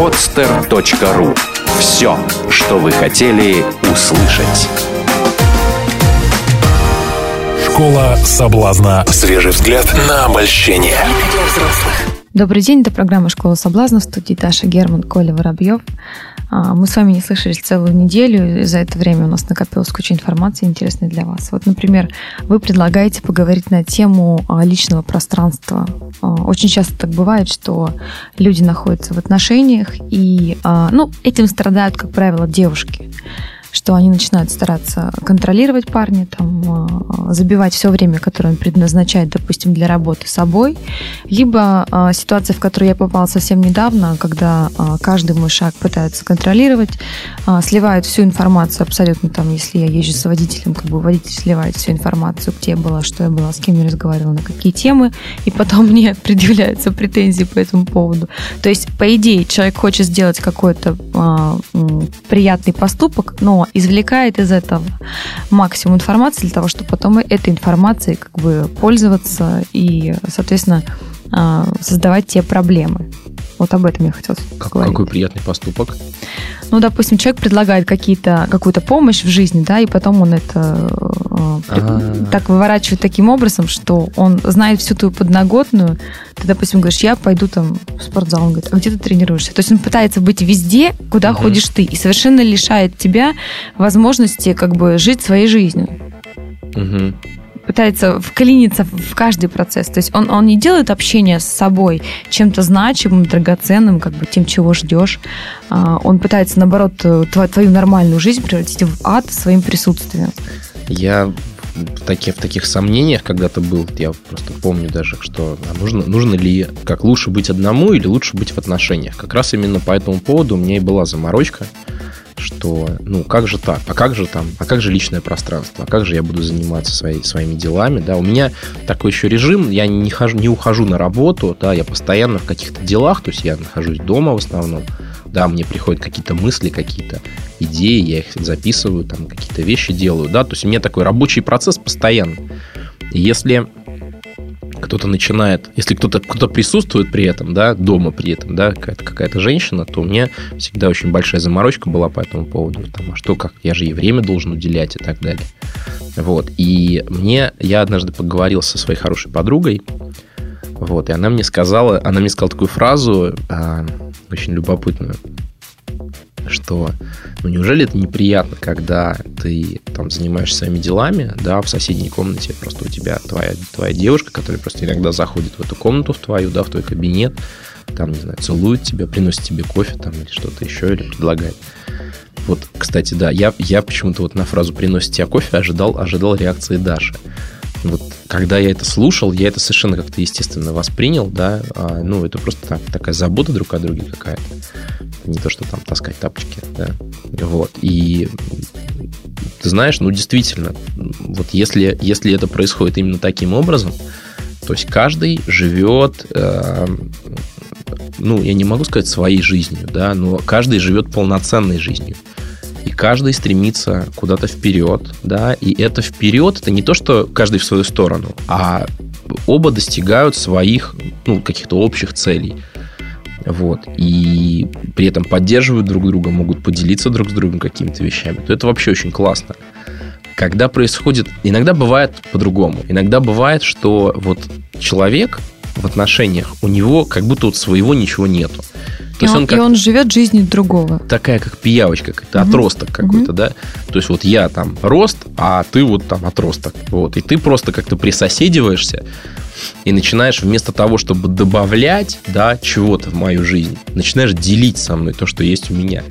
podster.ru Все, что вы хотели услышать. Школа соблазна. Свежий взгляд на обольщение. Добрый день, это программа «Школа соблазна» в студии Даша Герман, Коля Воробьев. А, мы с вами не слышались целую неделю, за это время у нас накопилась куча информации интересной для вас. Вот, например, вы предлагаете поговорить на тему а, личного пространства. А, очень часто так бывает, что люди находятся в отношениях, и ну, этим страдают, как правило, девушки что они начинают стараться контролировать парня, там, а, забивать все время, которое он предназначает, допустим, для работы собой. Либо а, ситуация, в которую я попала совсем недавно, когда а, каждый мой шаг пытаются контролировать, сливают всю информацию абсолютно, там, если я езжу с водителем, как бы водитель сливает всю информацию, где я была, что я была, с кем я разговаривала, на какие темы, и потом мне предъявляются претензии по этому поводу. То есть, по идее, человек хочет сделать какой-то приятный поступок, но извлекает из этого максимум информации для того, чтобы потом этой информацией как бы пользоваться и, соответственно, создавать те проблемы. Вот об этом я хотела как. Какой приятный поступок. Ну, допустим, человек предлагает какие-то, какую-то помощь в жизни, да, и потом он это э, так выворачивает таким образом, что он знает всю твою подноготную. Ты, допустим, говоришь, я пойду там в спортзал. Он говорит, а где ты тренируешься? То есть он пытается быть везде, куда угу. ходишь ты, и совершенно лишает тебя возможности как бы жить своей жизнью. Угу пытается вклиниться в каждый процесс. То есть он, он не делает общение с собой чем-то значимым, драгоценным, как бы тем, чего ждешь. А, он пытается, наоборот, твою, твою нормальную жизнь превратить в ад своим присутствием. Я в таких, в таких сомнениях когда-то был, я просто помню даже, что а нужно, нужно ли, как лучше быть одному или лучше быть в отношениях. Как раз именно по этому поводу у меня и была заморочка что, ну, как же так? А как же там? А как же личное пространство? А как же я буду заниматься своей, своими делами? Да, у меня такой еще режим, я не, хожу, не ухожу на работу, да, я постоянно в каких-то делах, то есть я нахожусь дома в основном, да, мне приходят какие-то мысли, какие-то идеи, я их записываю, там какие-то вещи делаю, да, то есть у меня такой рабочий процесс постоянно. если кто-то начинает, если кто-то кто присутствует при этом, да, дома при этом, да, какая-то какая женщина, то у меня всегда очень большая заморочка была по этому поводу, там, а что, как, я же ей время должен уделять и так далее. Вот, и мне, я однажды поговорил со своей хорошей подругой, вот, и она мне сказала, она мне сказала такую фразу, а, очень любопытную, что ну неужели это неприятно, когда ты там занимаешься своими делами, да, в соседней комнате просто у тебя твоя, твоя девушка, которая просто иногда заходит в эту комнату в твою, да, в твой кабинет, там, не знаю, целует тебя, приносит тебе кофе там или что-то еще, или предлагает. Вот, кстати, да, я, я почему-то вот на фразу «приносит тебе кофе» ожидал, ожидал реакции Даши. Вот когда я это слушал, я это совершенно как-то естественно воспринял, да, а, ну, это просто так, такая забота друг о друге какая-то, не то, что там таскать тапочки, да, вот, и ты знаешь, ну, действительно, вот если, если это происходит именно таким образом, то есть каждый живет, э, ну, я не могу сказать своей жизнью, да, но каждый живет полноценной жизнью каждый стремится куда-то вперед, да, и это вперед, это не то, что каждый в свою сторону, а оба достигают своих, ну, каких-то общих целей. Вот. И при этом поддерживают друг друга, могут поделиться друг с другом какими-то вещами. То это вообще очень классно. Когда происходит... Иногда бывает по-другому. Иногда бывает, что вот человек в отношениях, у него как будто вот своего ничего нету. То и, есть он, он как, и он живет жизнью другого. Такая, как пиявочка, как угу. отросток какой-то, угу. да. То есть вот я там рост, а ты вот там отросток. Вот. И ты просто как-то присоседиваешься и начинаешь вместо того, чтобы добавлять, да, чего-то в мою жизнь, начинаешь делить со мной то, что есть у меня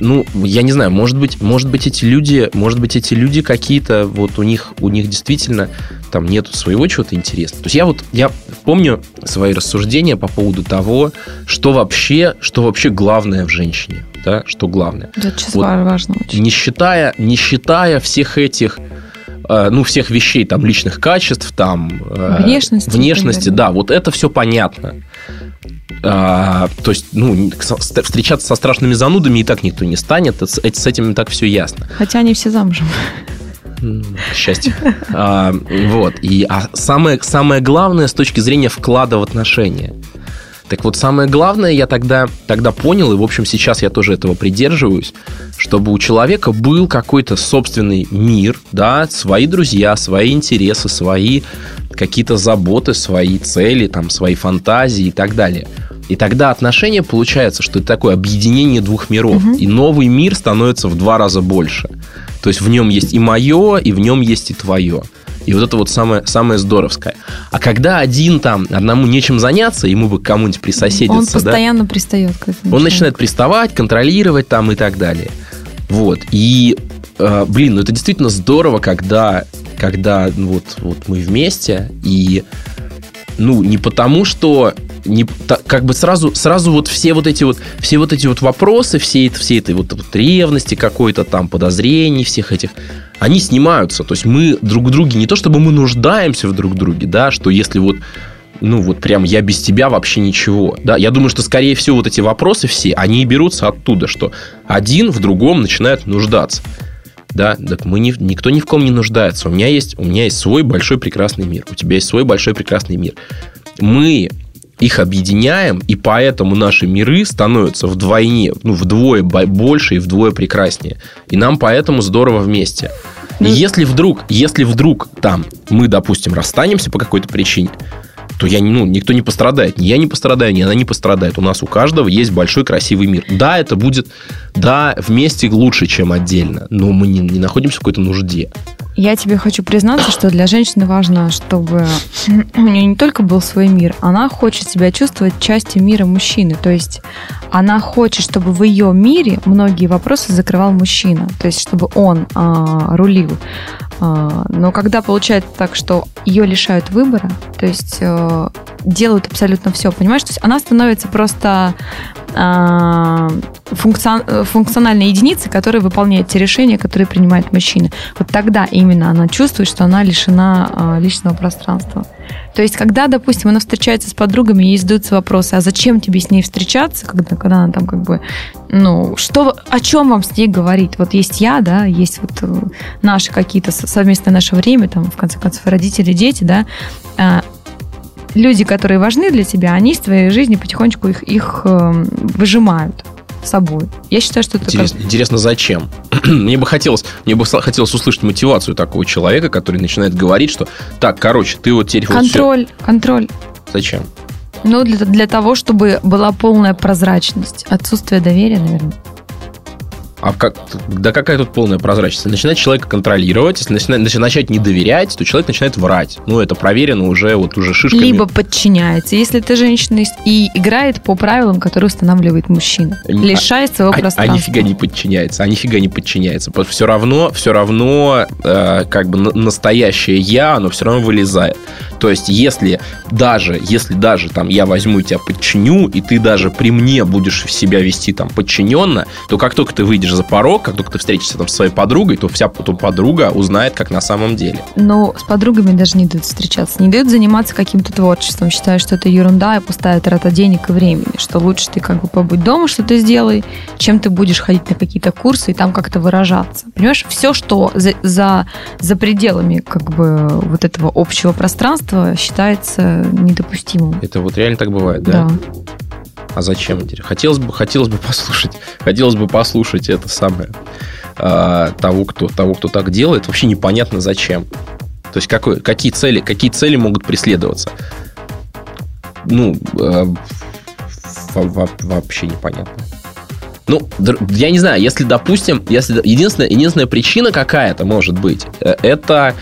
ну, я не знаю, может быть, может быть, эти люди, может быть, эти люди какие-то, вот у них, у них действительно там нету своего чего-то интересного. То есть я вот, я помню свои рассуждения по поводу того, что вообще, что вообще главное в женщине, да, что главное. Сейчас вот, важно очень. Не считая, не считая всех этих э, ну, всех вещей, там, личных качеств, там... Э, внешности. Внешности, да, вот это все понятно. А, то есть, ну, встречаться со страшными занудами и так никто не станет. С, с этим так все ясно. Хотя они все замужем. Счастье. А, вот. И, а самое, самое главное с точки зрения вклада в отношения. Так вот, самое главное я тогда, тогда понял, и, в общем, сейчас я тоже этого придерживаюсь, чтобы у человека был какой-то собственный мир, да, свои друзья, свои интересы, свои какие-то заботы, свои цели, там, свои фантазии и так далее. И тогда отношения получается, что это такое объединение двух миров. Угу. И новый мир становится в два раза больше. То есть в нем есть и мое, и в нем есть и твое. И вот это вот самое, самое здоровское. А когда один там, одному нечем заняться, ему бы кому-нибудь присоседиться. Он постоянно да, пристает к этому. Он начинает приставать, контролировать там и так далее. Вот. И, э, блин, ну это действительно здорово, когда, когда ну, вот, вот мы вместе, и ну, не потому, что не, как бы сразу, сразу вот все вот эти вот, все вот эти вот вопросы, все, все этой вот, вот ревности какой-то там, подозрений всех этих, они снимаются. То есть мы друг в друге, не то чтобы мы нуждаемся в друг друге, да, что если вот ну вот прям я без тебя вообще ничего. Да, я думаю, что скорее всего вот эти вопросы все, они берутся оттуда, что один в другом начинает нуждаться. Да, так мы не, никто ни в ком не нуждается. У меня есть, у меня есть свой большой прекрасный мир. У тебя есть свой большой прекрасный мир. Мы их объединяем, и поэтому наши миры становятся вдвойне, ну, вдвое больше и вдвое прекраснее. И нам поэтому здорово вместе. И ну, если вдруг, если вдруг там мы, допустим, расстанемся по какой-то причине, то я, ну, никто не пострадает. Ни я не пострадаю, ни она не пострадает. У нас у каждого есть большой красивый мир. Да, это будет, да, вместе лучше, чем отдельно, но мы не, не находимся в какой-то нужде. Я тебе хочу признаться, что для женщины важно, чтобы у нее не только был свой мир, она хочет себя чувствовать частью мира мужчины. То есть она хочет, чтобы в ее мире многие вопросы закрывал мужчина. То есть чтобы он а, рулил. А, но когда получается так, что ее лишают выбора, то есть э, делают абсолютно все, понимаешь? То есть она становится просто а, функциональной единицей, которая выполняет те решения, которые принимает мужчина. Вот тогда именно она чувствует, что она лишена а, личного пространства. То есть, когда, допустим, она встречается с подругами, ей задаются вопросы, а зачем тебе с ней встречаться, когда, когда она там как бы, ну, что, о чем вам с ней говорить? Вот есть я, да, есть вот э, наши какие-то совместное наше время, там, в конце концов, родители, дети, да, а, люди, которые важны для тебя, они из твоей жизни потихонечку их, их э, выжимают собой. Я считаю, что это... Интересно, как... интересно зачем? мне бы хотелось, мне бы хотелось услышать мотивацию такого человека, который начинает говорить, что так, короче, ты вот теперь контроль, вот все... контроль. Зачем? Ну, для, для того, чтобы была полная прозрачность. Отсутствие доверия, наверное. А как, да какая тут полная прозрачность? Если начинать человека контролировать, если начинать, начать не доверять, то человек начинает врать. Ну, это проверено уже, вот уже шишками. Либо подчиняется. Если ты женщина и играет по правилам, которые устанавливает мужчина, лишает своего а, а пространства. А нифига не подчиняется, а нифига не подчиняется. Все равно, все равно, э, как бы настоящее я, оно все равно вылезает. То есть, если даже, если даже там я возьму тебя подчиню, и ты даже при мне будешь себя вести там подчиненно, то как только ты выйдешь выйдешь за порог, как только ты встретишься там со своей подругой, то вся то подруга узнает, как на самом деле. Но с подругами даже не дают встречаться, не дают заниматься каким-то творчеством. Считаю, что это ерунда и пустая трата денег и времени, что лучше ты как бы побудь дома, что ты сделай, чем ты будешь ходить на какие-то курсы и там как-то выражаться. Понимаешь, все, что за, за, за пределами как бы вот этого общего пространства считается недопустимым. Это вот реально так бывает, да? Да. А зачем? Хотелось бы, хотелось бы послушать, хотелось бы послушать это самое а, того, кто, того, кто так делает. Вообще непонятно зачем. То есть какой, какие цели, какие цели могут преследоваться? Ну, э, вообще непонятно. Ну, я не знаю, если, допустим, если единственная, единственная причина какая-то может быть, э, это,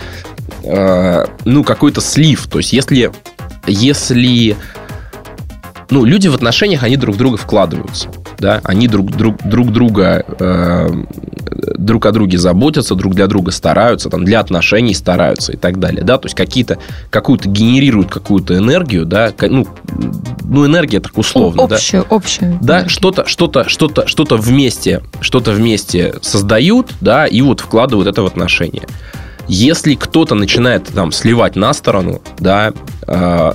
э, ну, какой-то слив. То есть, если, если ну, люди в отношениях, они друг в друга вкладываются, да, они друг, друг, друг друга, э, друг о друге заботятся, друг для друга стараются, там, для отношений стараются и так далее, да, то есть какие-то, какую-то генерируют какую-то энергию, да, ну, ну энергия так условно, общую, да. Общую, Да, что-то, что-то, что-то, что-то вместе, что-то вместе создают, да, и вот вкладывают это в отношения. Если кто-то начинает там сливать на сторону, да, э,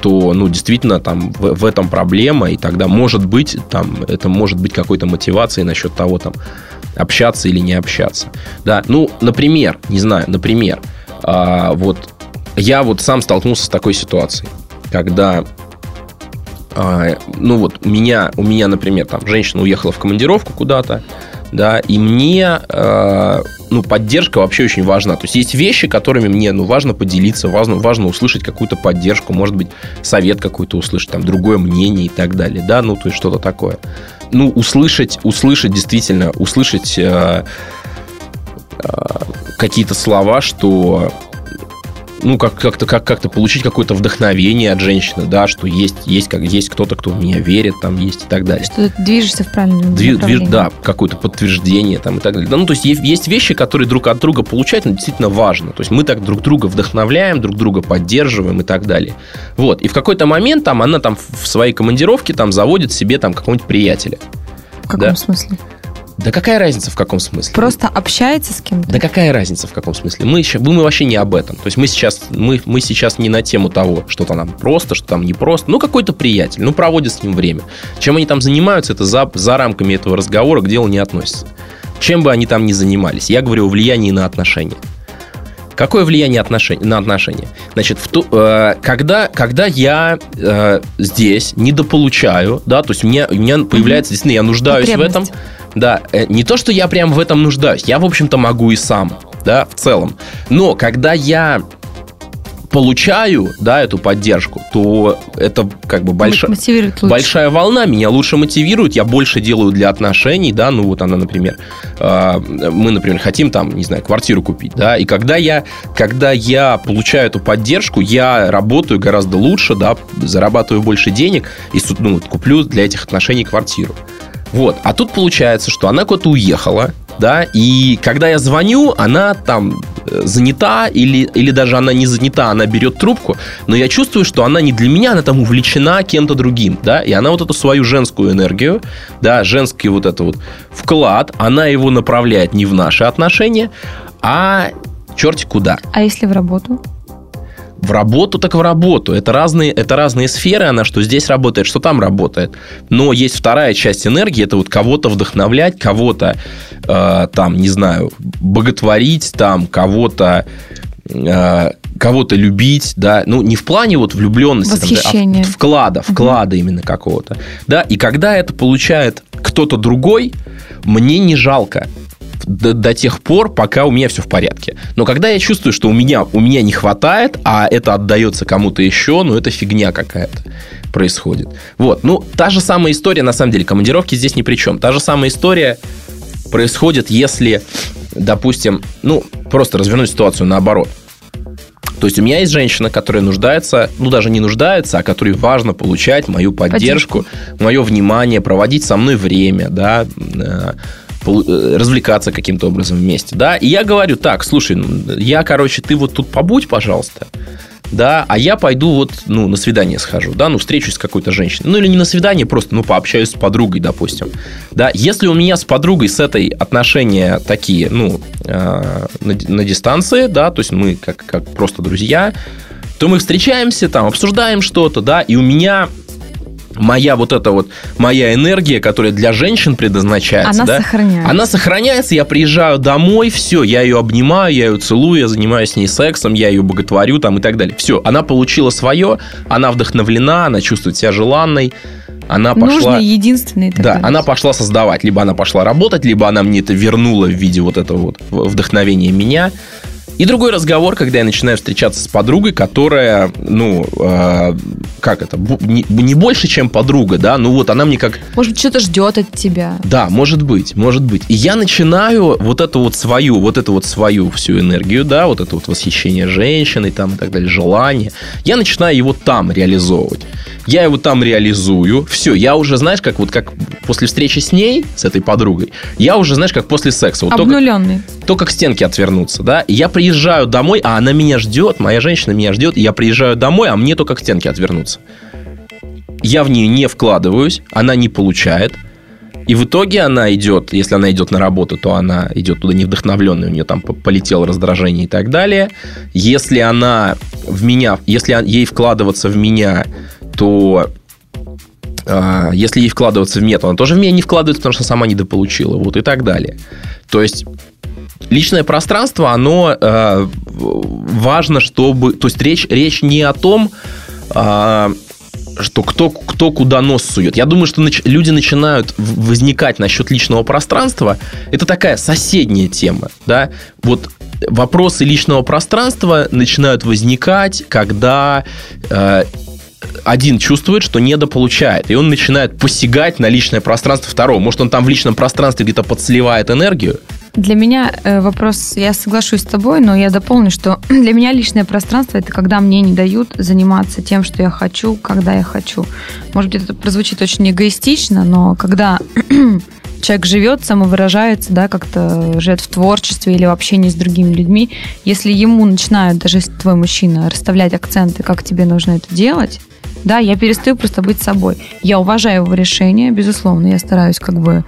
то, ну, действительно, там в, в этом проблема, и тогда может быть, там, это может быть какой-то мотивацией насчет того, там, общаться или не общаться. Да, ну, например, не знаю, например, э, вот я вот сам столкнулся с такой ситуацией, когда а, ну вот, меня, у меня, например, там женщина уехала в командировку куда-то, да, и мне, э, ну, поддержка вообще очень важна. То есть есть вещи, которыми мне, ну, важно поделиться, важно, важно услышать какую-то поддержку, может быть, совет какой-то услышать, там, другое мнение и так далее, да, ну, то есть что-то такое. Ну, услышать, услышать действительно, услышать э, э, какие-то слова, что ну, как, как-то, как, как-то получить какое-то вдохновение от женщины, да, что есть, есть, как, есть кто-то, кто в меня верит, там есть и так далее. Что ты движешься в правильном Дви, движ, Да, какое-то подтверждение там и так далее. Да, ну, то есть, есть, есть вещи, которые друг от друга получать, но действительно важно. То есть, мы так друг друга вдохновляем, друг друга поддерживаем и так далее. Вот, и в какой-то момент там она там в своей командировке там заводит себе там какого-нибудь приятеля. В каком да? смысле? Да какая разница в каком смысле? Просто общается с кем-то? Да какая разница в каком смысле? Мы, еще, мы вообще не об этом. То есть мы сейчас, мы, мы сейчас не на тему того, что-то нам просто, что там не просто. Ну, какой-то приятель, ну, проводит с ним время. Чем они там занимаются, это за, за рамками этого разговора к делу не относится. Чем бы они там ни занимались. Я говорю о влиянии на отношения. Какое влияние отношений, на отношения? Значит, в ту, э, когда, когда я э, здесь недополучаю, да, то есть у меня, у меня появляется, действительно, я нуждаюсь в этом, да, э, не то, что я прям в этом нуждаюсь, я, в общем-то, могу и сам, да, в целом. Но когда я получаю, да, эту поддержку, то это как бы большая, большая волна, меня лучше мотивирует, я больше делаю для отношений, да, ну вот она, например, э, мы, например, хотим там, не знаю, квартиру купить, да, и когда я, когда я получаю эту поддержку, я работаю гораздо лучше, да, зарабатываю больше денег и ну, куплю для этих отношений квартиру. Вот. А тут получается, что она куда-то уехала, да, и когда я звоню, она там э, занята или, или даже она не занята, она берет трубку, но я чувствую, что она не для меня, она там увлечена кем-то другим, да, и она вот эту свою женскую энергию, да, женский вот это вот вклад, она его направляет не в наши отношения, а черти куда. А если в работу? В работу, так в работу. Это разные, это разные сферы, она что здесь работает, что там работает. Но есть вторая часть энергии, это вот кого-то вдохновлять, кого-то э, там, не знаю, боготворить, там, кого-то э, кого-то любить, да, ну, не в плане вот влюбленности, да, а вклада, вклада угу. именно какого-то, да, и когда это получает кто-то другой, мне не жалко до, до тех пор, пока у меня все в порядке. Но когда я чувствую, что у меня, у меня не хватает, а это отдается кому-то еще, ну, это фигня какая-то происходит. Вот, ну, та же самая история, на самом деле, командировки здесь ни при чем. Та же самая история происходит, если, допустим, ну, просто развернуть ситуацию наоборот. То есть у меня есть женщина, которая нуждается, ну даже не нуждается, а которой важно получать мою поддержку, поддержку. мое внимание, проводить со мной время, да, э, развлекаться каким-то образом вместе, да, и я говорю, так, слушай, ну, я, короче, ты вот тут побудь, пожалуйста, да, а я пойду вот, ну, на свидание схожу, да, ну, встречусь с какой-то женщиной, ну, или не на свидание, просто, ну, пообщаюсь с подругой, допустим, да, если у меня с подругой с этой отношения такие, ну, э, на, на дистанции, да, то есть мы как, как просто друзья, то мы встречаемся, там, обсуждаем что-то, да, и у меня моя вот эта вот моя энергия, которая для женщин предназначается, она да, сохраняется. Она сохраняется, я приезжаю домой, все, я ее обнимаю, я ее целую, я занимаюсь с ней сексом, я ее боготворю там и так далее. Все, она получила свое, она вдохновлена, она чувствует себя желанной. Она пошла... Нужный, единственный. Да, далее. она пошла создавать. Либо она пошла работать, либо она мне это вернула в виде вот этого вот вдохновения меня. И другой разговор, когда я начинаю встречаться с подругой, которая, ну, э, как это, не, не больше, чем подруга, да, ну вот она мне как... Может быть, что-то ждет от тебя. Да, может быть, может быть. И я начинаю вот эту вот свою, вот эту вот свою всю энергию, да, вот это вот восхищение женщиной там и так далее, желание, я начинаю его там реализовывать. Я его там реализую, все, я уже, знаешь, как вот как после встречи с ней, с этой подругой, я уже, знаешь, как после секса. Вот Обнуленный. То, то, как стенки отвернуться, да, я приезжаю домой, а она меня ждет, моя женщина меня ждет, я приезжаю домой, а мне только к стенке отвернуться. Я в нее не вкладываюсь, она не получает. И в итоге она идет, если она идет на работу, то она идет туда не вдохновленная, у нее там полетело раздражение и так далее. Если она в меня, если ей вкладываться в меня, то а, если ей вкладываться в меня, то она тоже в меня не вкладывается, потому что сама недополучила, вот и так далее. То есть личное пространство, оно э, важно, чтобы... То есть речь, речь не о том, э, что кто, кто куда нос сует. Я думаю, что люди начинают возникать насчет личного пространства. Это такая соседняя тема, да. Вот вопросы личного пространства начинают возникать, когда э, один чувствует, что недополучает, и он начинает посягать на личное пространство второго. Может, он там в личном пространстве где-то подсливает энергию, для меня э, вопрос, я соглашусь с тобой, но я дополню, что для меня личное пространство это когда мне не дают заниматься тем, что я хочу, когда я хочу. Может быть, это прозвучит очень эгоистично, но когда человек живет, самовыражается, да, как-то живет в творчестве или в общении с другими людьми, если ему начинают, даже если твой мужчина, расставлять акценты, как тебе нужно это делать, да, я перестаю просто быть собой. Я уважаю его решение, безусловно, я стараюсь как бы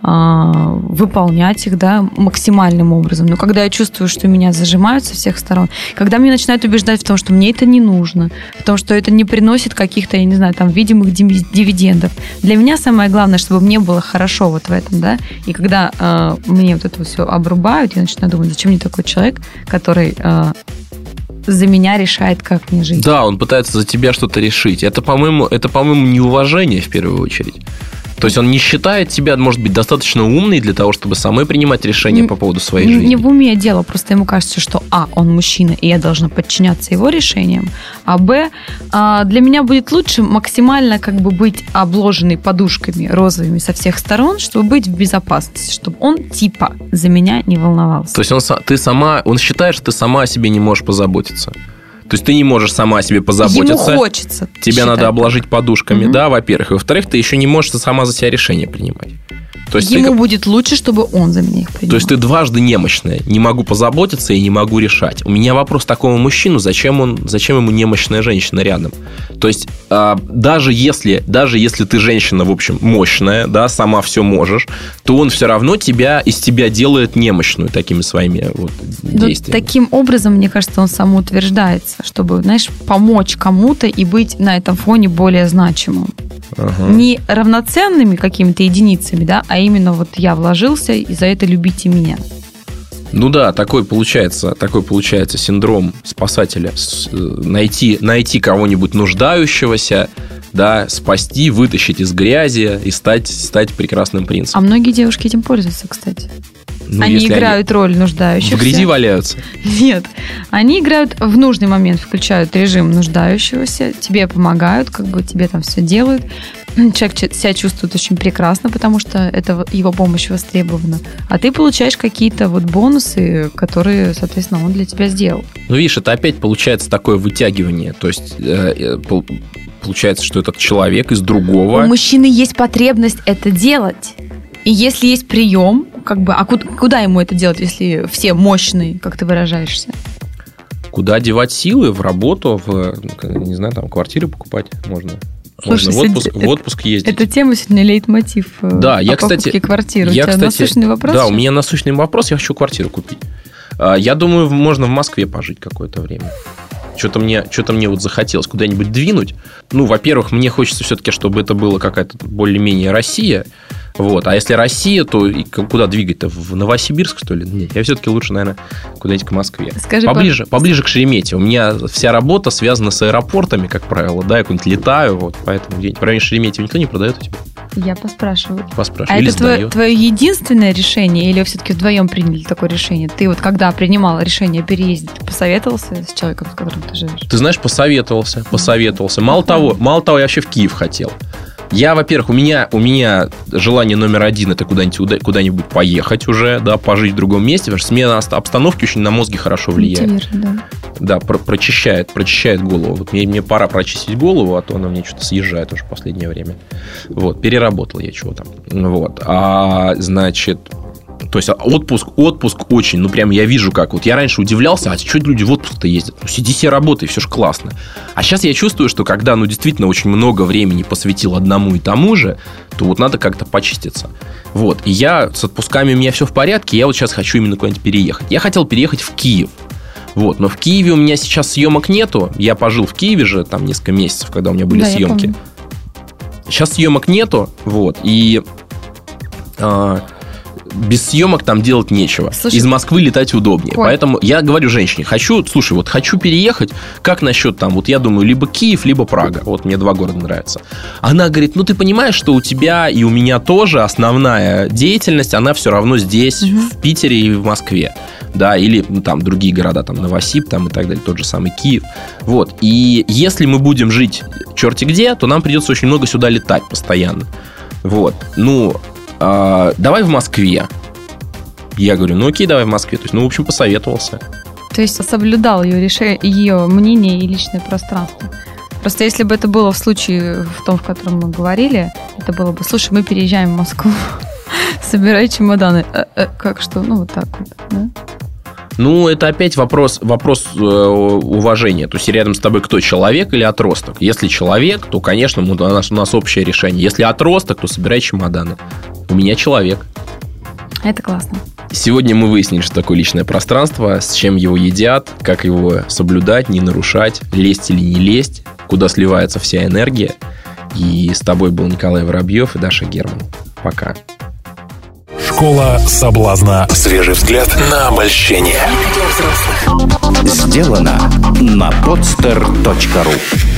выполнять их да, максимальным образом. Но когда я чувствую, что меня зажимают со всех сторон, когда меня начинают убеждать в том, что мне это не нужно, в том, что это не приносит каких-то, я не знаю, там, видимых дивидендов. Для меня самое главное, чтобы мне было хорошо вот в этом, да, и когда э, мне вот это все обрубают, я начинаю думать, зачем мне такой человек, который э, за меня решает, как мне жить. Да, он пытается за тебя что-то решить. Это, по-моему, это, по-моему, неуважение в первую очередь. То есть он не считает себя, может быть, достаточно умный для того, чтобы самой принимать решения по поводу своей жизни. Не в уме дело, просто ему кажется, что а, он мужчина, и я должна подчиняться его решениям, а б, а, для меня будет лучше максимально как бы быть обложенной подушками розовыми со всех сторон, чтобы быть в безопасности, чтобы он типа за меня не волновался. То есть он, ты сама, он считает, что ты сама о себе не можешь позаботиться. То есть ты не можешь сама о себе позаботиться. Ему хочется. Тебя надо обложить подушками, угу. да, во-первых. И во-вторых, ты еще не можешь сама за себя решение принимать. То есть Ему ты... будет лучше, чтобы он за меня их принимал. То есть ты дважды немощная. Не могу позаботиться и не могу решать. У меня вопрос такому мужчину, зачем, он, зачем ему немощная женщина рядом? То есть а, даже, если, даже если ты женщина, в общем, мощная, да, сама все можешь, то он все равно тебя, из тебя делает немощную такими своими вот, действиями. таким образом, мне кажется, он самоутверждается, чтобы, знаешь, помочь кому-то и быть на этом фоне более значимым. Ага. Не равноценными какими-то единицами, да, а именно вот я вложился, и за это любите меня. Ну да, такой получается, такой получается синдром спасателя. Э, найти, найти кого-нибудь нуждающегося, да, спасти, вытащить из грязи и стать, стать прекрасным принцем. А многие девушки этим пользуются, кстати. Ну, они играют они роль нуждающихся. В грязи валяются? Нет. Они играют в нужный момент, включают режим нуждающегося, тебе помогают, как бы тебе там все делают. Человек себя чувствует очень прекрасно, потому что это его помощь востребована. А ты получаешь какие-то вот бонусы, которые, соответственно, он для тебя сделал. Ну, видишь, это опять получается такое вытягивание. То есть э, э получается, что этот человек из другого... У мужчины есть потребность это делать. И если есть прием, как бы, а куда, куда ему это делать, если все мощные, как ты выражаешься? Куда девать силы? В работу, в, не знаю, там, квартиры покупать можно. Слушай, можно в отпуск, это, в отпуск ездить. Эта тема сегодня лейтмотив э, да, я, кстати, квартиры. Я, у тебя кстати, насущный вопрос? Да, у меня насущный вопрос, я хочу квартиру купить. А, я думаю, можно в Москве пожить какое-то время. Что-то мне, что-то мне вот захотелось куда-нибудь двинуть. Ну, во-первых, мне хочется все-таки, чтобы это было какая-то более-менее Россия. Вот. А если Россия, то куда двигать-то? В Новосибирск, что ли? Нет, я все-таки лучше, наверное, куда-нибудь к Москве. Скажи, поближе, поближе к Шеремете. У меня вся работа связана с аэропортами, как правило. Да, я куда-нибудь летаю, вот, поэтому где-нибудь в районе Шереметьево никто не продает у тебя? Я поспрашиваю. Поспрашиваю. А Или это твое, твое единственное решение, или все-таки вдвоем приняли такое решение? Ты вот когда принимал решение переездить, ты посоветовался с человеком, с которым ты живешь? Ты знаешь, посоветовался, посоветовался. Мало того, мало того, я вообще в Киев хотел. Я, во-первых, у меня, у меня желание номер один это куда-нибудь, куда-нибудь поехать уже, да, пожить в другом месте, потому что смена обстановки очень на мозги хорошо влияет. да. Да, про прочищает, прочищает голову. Вот мне, мне пора прочистить голову, а то она мне что-то съезжает уже в последнее время. Вот, переработал я чего-то. Вот. А, значит, то есть отпуск, отпуск очень, ну прям я вижу как. Вот я раньше удивлялся, а что люди в отпуск-то ездят? Ну сиди себе работай, все же классно. А сейчас я чувствую, что когда ну действительно очень много времени посвятил одному и тому же, то вот надо как-то почиститься. Вот. И я с отпусками у меня все в порядке, я вот сейчас хочу именно куда-нибудь переехать. Я хотел переехать в Киев. Вот, но в Киеве у меня сейчас съемок нету. Я пожил в Киеве же там несколько месяцев, когда у меня были да, съемки. Сейчас съемок нету, вот, и а, без съемок там делать нечего. Слушай, Из Москвы летать удобнее. Коль. Поэтому я говорю женщине, хочу, слушай, вот хочу переехать, как насчет там, вот я думаю, либо Киев, либо Прага. Вот мне два города нравятся. Она говорит, ну ты понимаешь, что у тебя и у меня тоже основная деятельность, она все равно здесь, в Питере и в Москве. Да, или ну, там другие города, там Новосиб, там и так далее, тот же самый Киев. Вот. И если мы будем жить черти где, то нам придется очень много сюда летать постоянно. Вот. Ну, а, давай в Москве. Я говорю, ну окей, давай в Москве. То есть, ну, в общем, посоветовался. То есть соблюдал ее, решение, ее мнение и личное пространство. Просто если бы это было в случае, в том, в котором мы говорили, это было бы, слушай, мы переезжаем в Москву, собирай чемоданы. Э, э, как что? Ну, вот так вот, да? Ну, это опять вопрос, вопрос э, уважения. То есть рядом с тобой кто, человек или отросток? Если человек, то, конечно, у нас, у нас общее решение. Если отросток, то собирай чемоданы. У меня человек. Это классно. Сегодня мы выяснили, что такое личное пространство, с чем его едят, как его соблюдать, не нарушать, лезть или не лезть, куда сливается вся энергия. И с тобой был Николай Воробьев и Даша Герман. Пока. Школа соблазна. Свежий взгляд на обольщение. Сделано на podster.ru